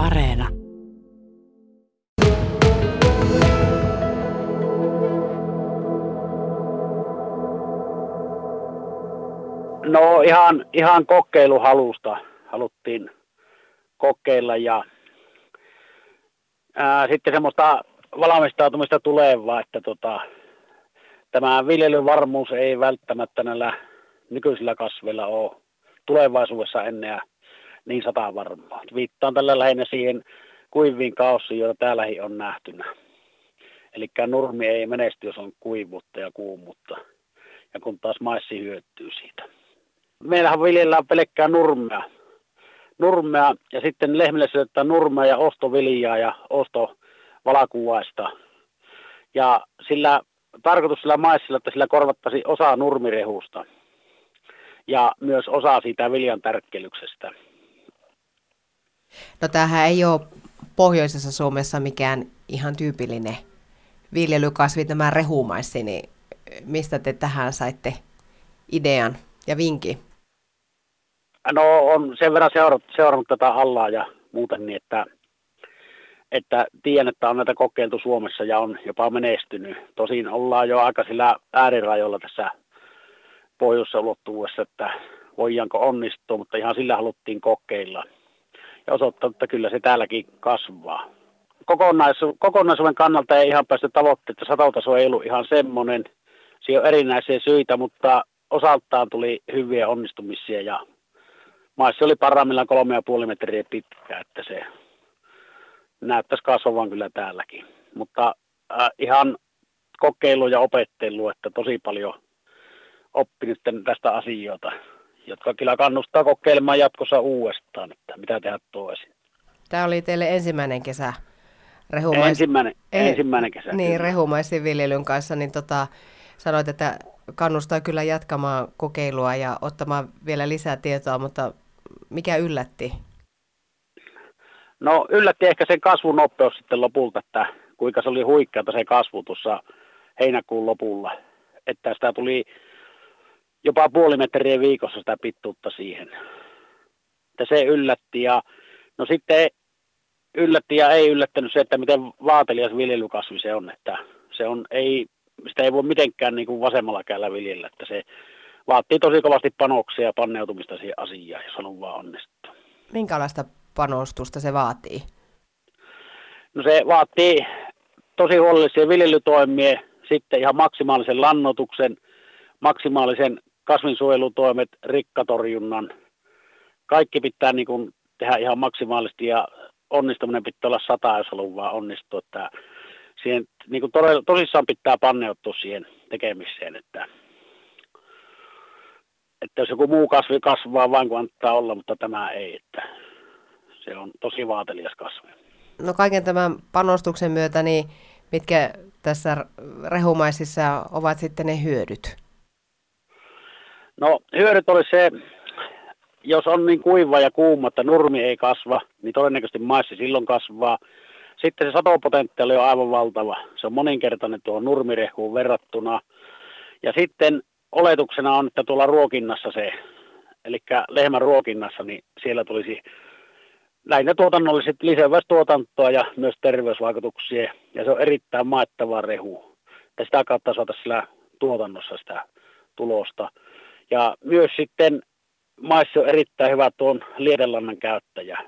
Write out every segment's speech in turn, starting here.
Areena. No ihan, ihan kokeiluhalusta haluttiin kokeilla ja ää, sitten semmoista valmistautumista tulevaa, että tota, tämä viljelyvarmuus ei välttämättä näillä nykyisillä kasveilla ole tulevaisuudessa enää niin sata varmaa. Viittaan tällä lähinnä siihen kuiviin kausiin, joita täälläkin on nähtynä. Eli nurmi ei menesty, jos on kuivuutta ja kuumuutta. Ja kun taas maissi hyötyy siitä. Meillähän viljellään pelkkää nurmea. Nurmea ja sitten lehmille syöttää nurmea ja ostoviljaa ja ostovalakuvaista. Ja sillä tarkoitus sillä maissilla, että sillä korvattaisi osa nurmirehusta ja myös osa siitä viljan tärkkelyksestä. No tämähän ei ole pohjoisessa Suomessa mikään ihan tyypillinen viljelykasvi, tämä rehumaissi, niin mistä te tähän saitte idean ja vinkin? No on sen verran seurannut, seurannut tätä allaa ja muuten niin, että, että tiedän, että on näitä kokeiltu Suomessa ja on jopa menestynyt. Tosin ollaan jo aika sillä äärirajoilla tässä pohjoisessa ulottuvuudessa, että voidaanko onnistua, mutta ihan sillä haluttiin kokeilla – ja osoittanut, että kyllä se täälläkin kasvaa. Kokonaisu- kokonaisuuden kannalta ei ihan päästy tavoitteet, että satotaso ei ollut ihan semmoinen. Siinä on erinäisiä syitä, mutta osaltaan tuli hyviä onnistumisia ja maissa oli parhaimmillaan kolme ja puoli metriä pitkä, että se näyttäisi kasvavan kyllä täälläkin. Mutta äh, ihan kokeilu ja opettelu, että tosi paljon oppinut tästä asioita jotka kyllä kannustaa kokeilemaan jatkossa uudestaan, että mitä tehdä toisin. Tämä oli teille ensimmäinen kesä rehumais... ensimmäinen, eh, ensimmäinen kesä. Niin, rehumaisin viljelyn kanssa, niin tota, sanoit, että kannustaa kyllä jatkamaan kokeilua ja ottamaan vielä lisää tietoa, mutta mikä yllätti? No yllätti ehkä sen kasvun nopeus sitten lopulta, että kuinka se oli huikeata se kasvu tuossa heinäkuun lopulla. Että sitä tuli jopa puoli metriä viikossa sitä pittuutta siihen. Että se yllätti ja no sitten yllätti ja ei yllättänyt se, että miten vaatelias viljelykasvi se on, että se on, ei, sitä ei voi mitenkään niin kuin vasemmalla kädellä viljellä, että se vaatii tosi kovasti panoksia ja panneutumista siihen asiaan, jos on vaan onnistua. Minkälaista panostusta se vaatii? No se vaatii tosi huolellisia viljelytoimia, sitten ihan maksimaalisen lannotuksen, maksimaalisen kasvinsuojelutoimet, rikkatorjunnan, kaikki pitää niin kuin tehdä ihan maksimaalisesti ja onnistuminen pitää olla sata, jos haluaa onnistua. Että siihen, niin kuin tosissaan pitää panneutua siihen tekemiseen, että, että jos joku muu kasvi kasvaa vain kun antaa olla, mutta tämä ei, että se on tosi vaatelias kasvi. No kaiken tämän panostuksen myötä, niin mitkä tässä rehumaisissa ovat sitten ne hyödyt? No hyödyt oli se, jos on niin kuiva ja kuuma, että nurmi ei kasva, niin todennäköisesti maissi silloin kasvaa. Sitten se satopotentiaali on aivan valtava. Se on moninkertainen tuohon nurmirehuun verrattuna. Ja sitten oletuksena on, että tuolla ruokinnassa se, eli lehmän ruokinnassa, niin siellä tulisi lähinnä tuotannolliset lisävästuotantoa ja myös terveysvaikutuksia. Ja se on erittäin maettava rehu. Ja sitä kautta saada sillä tuotannossa sitä tulosta. Ja myös sitten maissa on erittäin hyvä tuon lietelannan käyttäjä.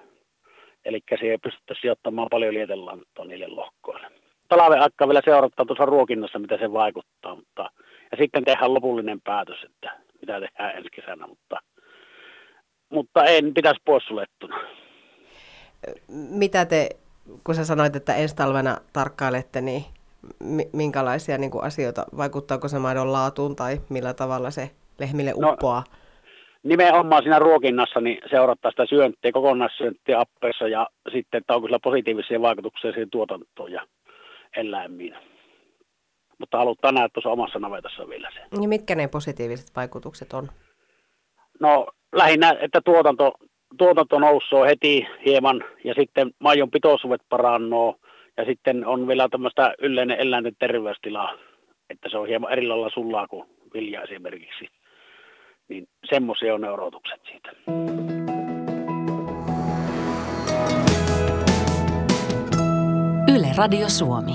Eli siihen pystyttäisiin sijoittamaan paljon lietelantoa niille lohkoille. Talven aikaa vielä seurattaa tuossa ruokinnassa, mitä se vaikuttaa, mutta ja sitten tehdään lopullinen päätös, että mitä tehdään ensi kesänä, mutta, mutta en pitäisi pois sulettuna. Mitä te, kun sä sanoit, että ensi talvena tarkkailette, niin minkälaisia niin kuin asioita, vaikuttaako se maidon laatuun tai millä tavalla se lehmille no, uppoaa? No, nimenomaan siinä ruokinnassa niin seurattaa sitä syönttiä, kokonaissyönttiä appeissa ja sitten, että onko sillä positiivisia vaikutuksia siihen tuotantoon ja eläimiin. Mutta halutaan nähdä tuossa omassa navetassa vielä se. Ja mitkä ne positiiviset vaikutukset on? No lähinnä, että tuotanto, tuotanto nousee heti hieman ja sitten maidon pitoisuudet parannoo ja sitten on vielä tämmöistä yleinen eläinten terveystila, että se on hieman eri lailla sullaa kuin vilja esimerkiksi niin semmoisia on ne odotukset siitä. Yle Radio Suomi.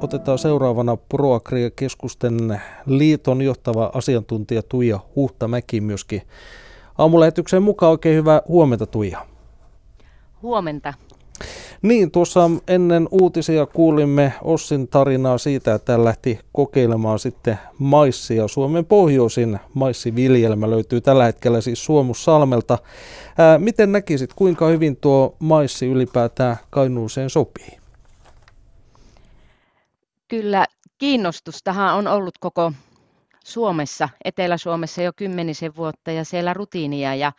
Otetaan seuraavana Proagria-keskusten liiton johtava asiantuntija Tuija Huhtamäki myöskin aamulähetykseen mukaan. Oikein hyvää huomenta Tuija. Huomenta. Niin, tuossa ennen uutisia kuulimme Ossin tarinaa siitä, että hän lähti kokeilemaan sitten maissia. Suomen pohjoisin maissiviljelmä löytyy tällä hetkellä siis Suomussalmelta. Ää, miten näkisit, kuinka hyvin tuo maissi ylipäätään Kainuuseen sopii? Kyllä kiinnostustahan on ollut koko Suomessa, Etelä-Suomessa jo kymmenisen vuotta ja siellä rutiinia ja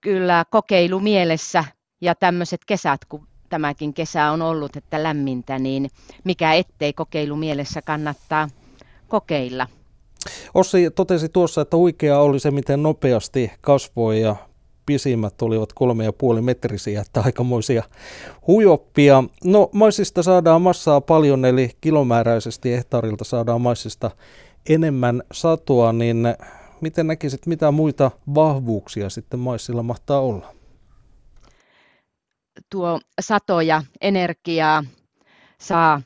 kyllä kokeilu mielessä ja tämmöiset kesät, kun tämäkin kesä on ollut, että lämmintä, niin mikä ettei kokeilu mielessä kannattaa kokeilla. Ossi totesi tuossa, että huikeaa oli se, miten nopeasti kasvoi ja pisimmät olivat kolme ja puoli metrisiä, että aikamoisia hujoppia. No maissista saadaan massaa paljon, eli kilomääräisesti hehtaarilta saadaan maissista enemmän satoa, niin miten näkisit, mitä muita vahvuuksia sitten maissilla mahtaa olla? Tuo satoja energiaa saa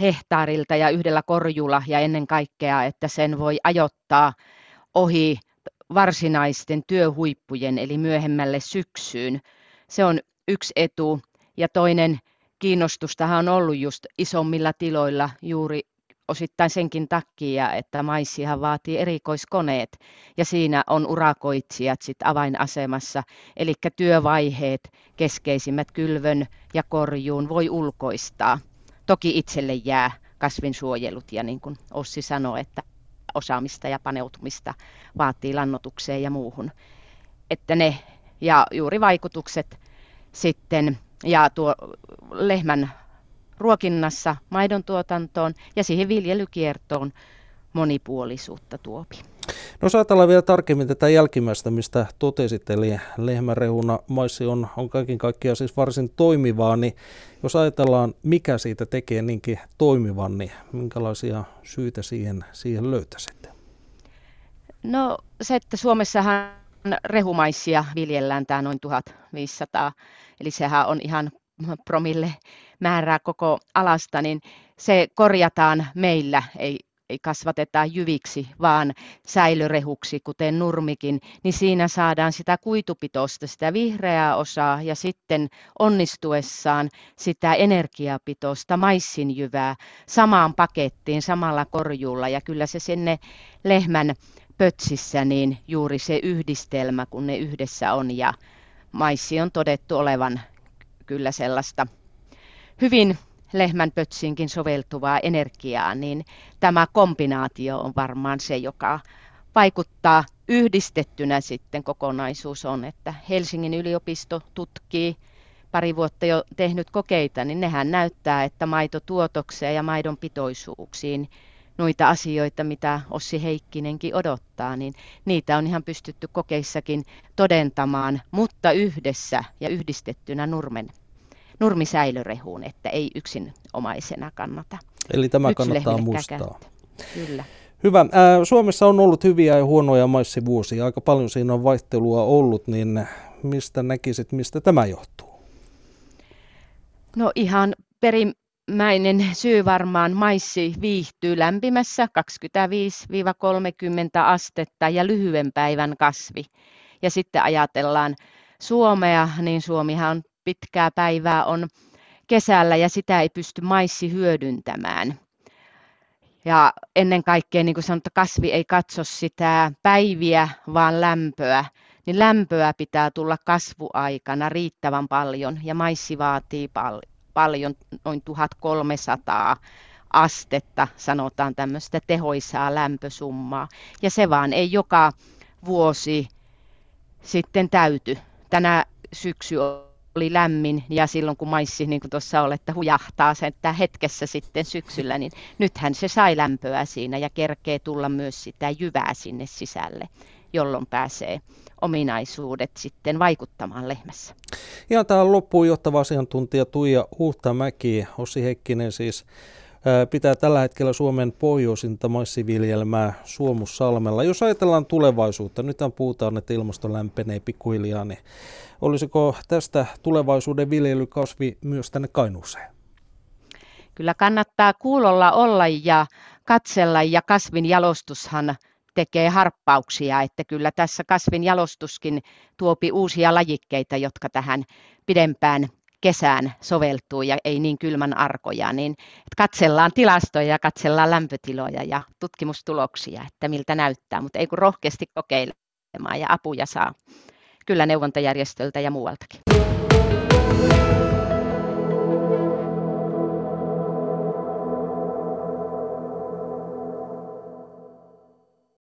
hehtaarilta ja yhdellä korjulla ja ennen kaikkea, että sen voi ajottaa ohi varsinaisten työhuippujen eli myöhemmälle syksyyn. Se on yksi etu. Ja toinen kiinnostustahan on ollut just isommilla tiloilla juuri osittain senkin takia, että maissihan vaatii erikoiskoneet ja siinä on urakoitsijat sit avainasemassa. Eli työvaiheet, keskeisimmät kylvön ja korjuun voi ulkoistaa. Toki itselle jää kasvinsuojelut ja niin kuin Ossi sanoi, että osaamista ja paneutumista vaatii lannotukseen ja muuhun. Että ne ja juuri vaikutukset sitten ja tuo lehmän ruokinnassa, maidon tuotantoon ja siihen viljelykiertoon monipuolisuutta tuopi. No jos ajatellaan vielä tarkemmin tätä jälkimmäistä, mistä totesit, eli lehmärehuna maissi on, on kaiken kaikkiaan siis varsin toimivaa, niin jos ajatellaan, mikä siitä tekee niinkin toimivan, niin minkälaisia syitä siihen, siihen löytäisitte? No se, että Suomessahan rehumaissia viljellään tämä noin 1500, eli sehän on ihan promille määrää koko alasta, niin se korjataan meillä, ei ei kasvateta jyviksi, vaan säilörehuksi, kuten nurmikin, niin siinä saadaan sitä kuitupitoista, sitä vihreää osaa ja sitten onnistuessaan sitä energiapitoista maissinjyvää samaan pakettiin, samalla korjulla ja kyllä se sinne lehmän pötsissä niin juuri se yhdistelmä, kun ne yhdessä on. Ja maissi on todettu olevan kyllä sellaista hyvin lehmän pötsiinkin soveltuvaa energiaa, niin tämä kombinaatio on varmaan se, joka vaikuttaa yhdistettynä sitten kokonaisuus on, että Helsingin yliopisto tutkii pari vuotta jo tehnyt kokeita, niin nehän näyttää, että maitotuotokseen ja maidon pitoisuuksiin noita asioita, mitä Ossi Heikkinenkin odottaa, niin niitä on ihan pystytty kokeissakin todentamaan, mutta yhdessä ja yhdistettynä nurmen nurmisäilörehuun, että ei yksin omaisena kannata. Eli tämä kannattaa muistaa. Kyllä. Hyvä. Suomessa on ollut hyviä ja huonoja maissivuosia. Aika paljon siinä on vaihtelua ollut, niin mistä näkisit, mistä tämä johtuu? No ihan perimmäinen syy varmaan maissi viihtyy lämpimässä 25-30 astetta ja lyhyen päivän kasvi. Ja sitten ajatellaan Suomea, niin Suomihan on pitkää päivää on kesällä ja sitä ei pysty maissi hyödyntämään. Ja ennen kaikkea, niin kuin sanottu, kasvi ei katso sitä päiviä, vaan lämpöä. Niin lämpöä pitää tulla kasvuaikana riittävän paljon ja maissi vaatii pal- paljon, noin 1300 astetta, sanotaan tämmöistä tehoisaa lämpösummaa. Ja se vaan ei joka vuosi sitten täyty. Tänä syksy oli lämmin ja silloin kun maissi, niin kuin tuossa olette, hujahtaa se, että hetkessä sitten syksyllä, niin nythän se sai lämpöä siinä ja kerkee tulla myös sitä jyvää sinne sisälle, jolloin pääsee ominaisuudet sitten vaikuttamaan lehmässä. Ja tähän loppuun johtava asiantuntija Tuija Huhtamäki, Ossi Heikkinen siis pitää tällä hetkellä Suomen pohjoisinta maissiviljelmää Suomussalmella. Jos ajatellaan tulevaisuutta, nyt puhutaan, että ilmasto lämpenee pikkuhiljaa, niin olisiko tästä tulevaisuuden viljelykasvi myös tänne Kainuuseen? kyllä kannattaa kuulolla olla ja katsella ja kasvin jalostushan tekee harppauksia, että kyllä tässä kasvin jalostuskin tuopi uusia lajikkeita, jotka tähän pidempään kesään soveltuu ja ei niin kylmän arkoja, niin katsellaan tilastoja ja katsellaan lämpötiloja ja tutkimustuloksia, että miltä näyttää, mutta ei kun rohkeasti kokeilemaan ja apuja saa kyllä neuvontajärjestöltä ja muualtakin.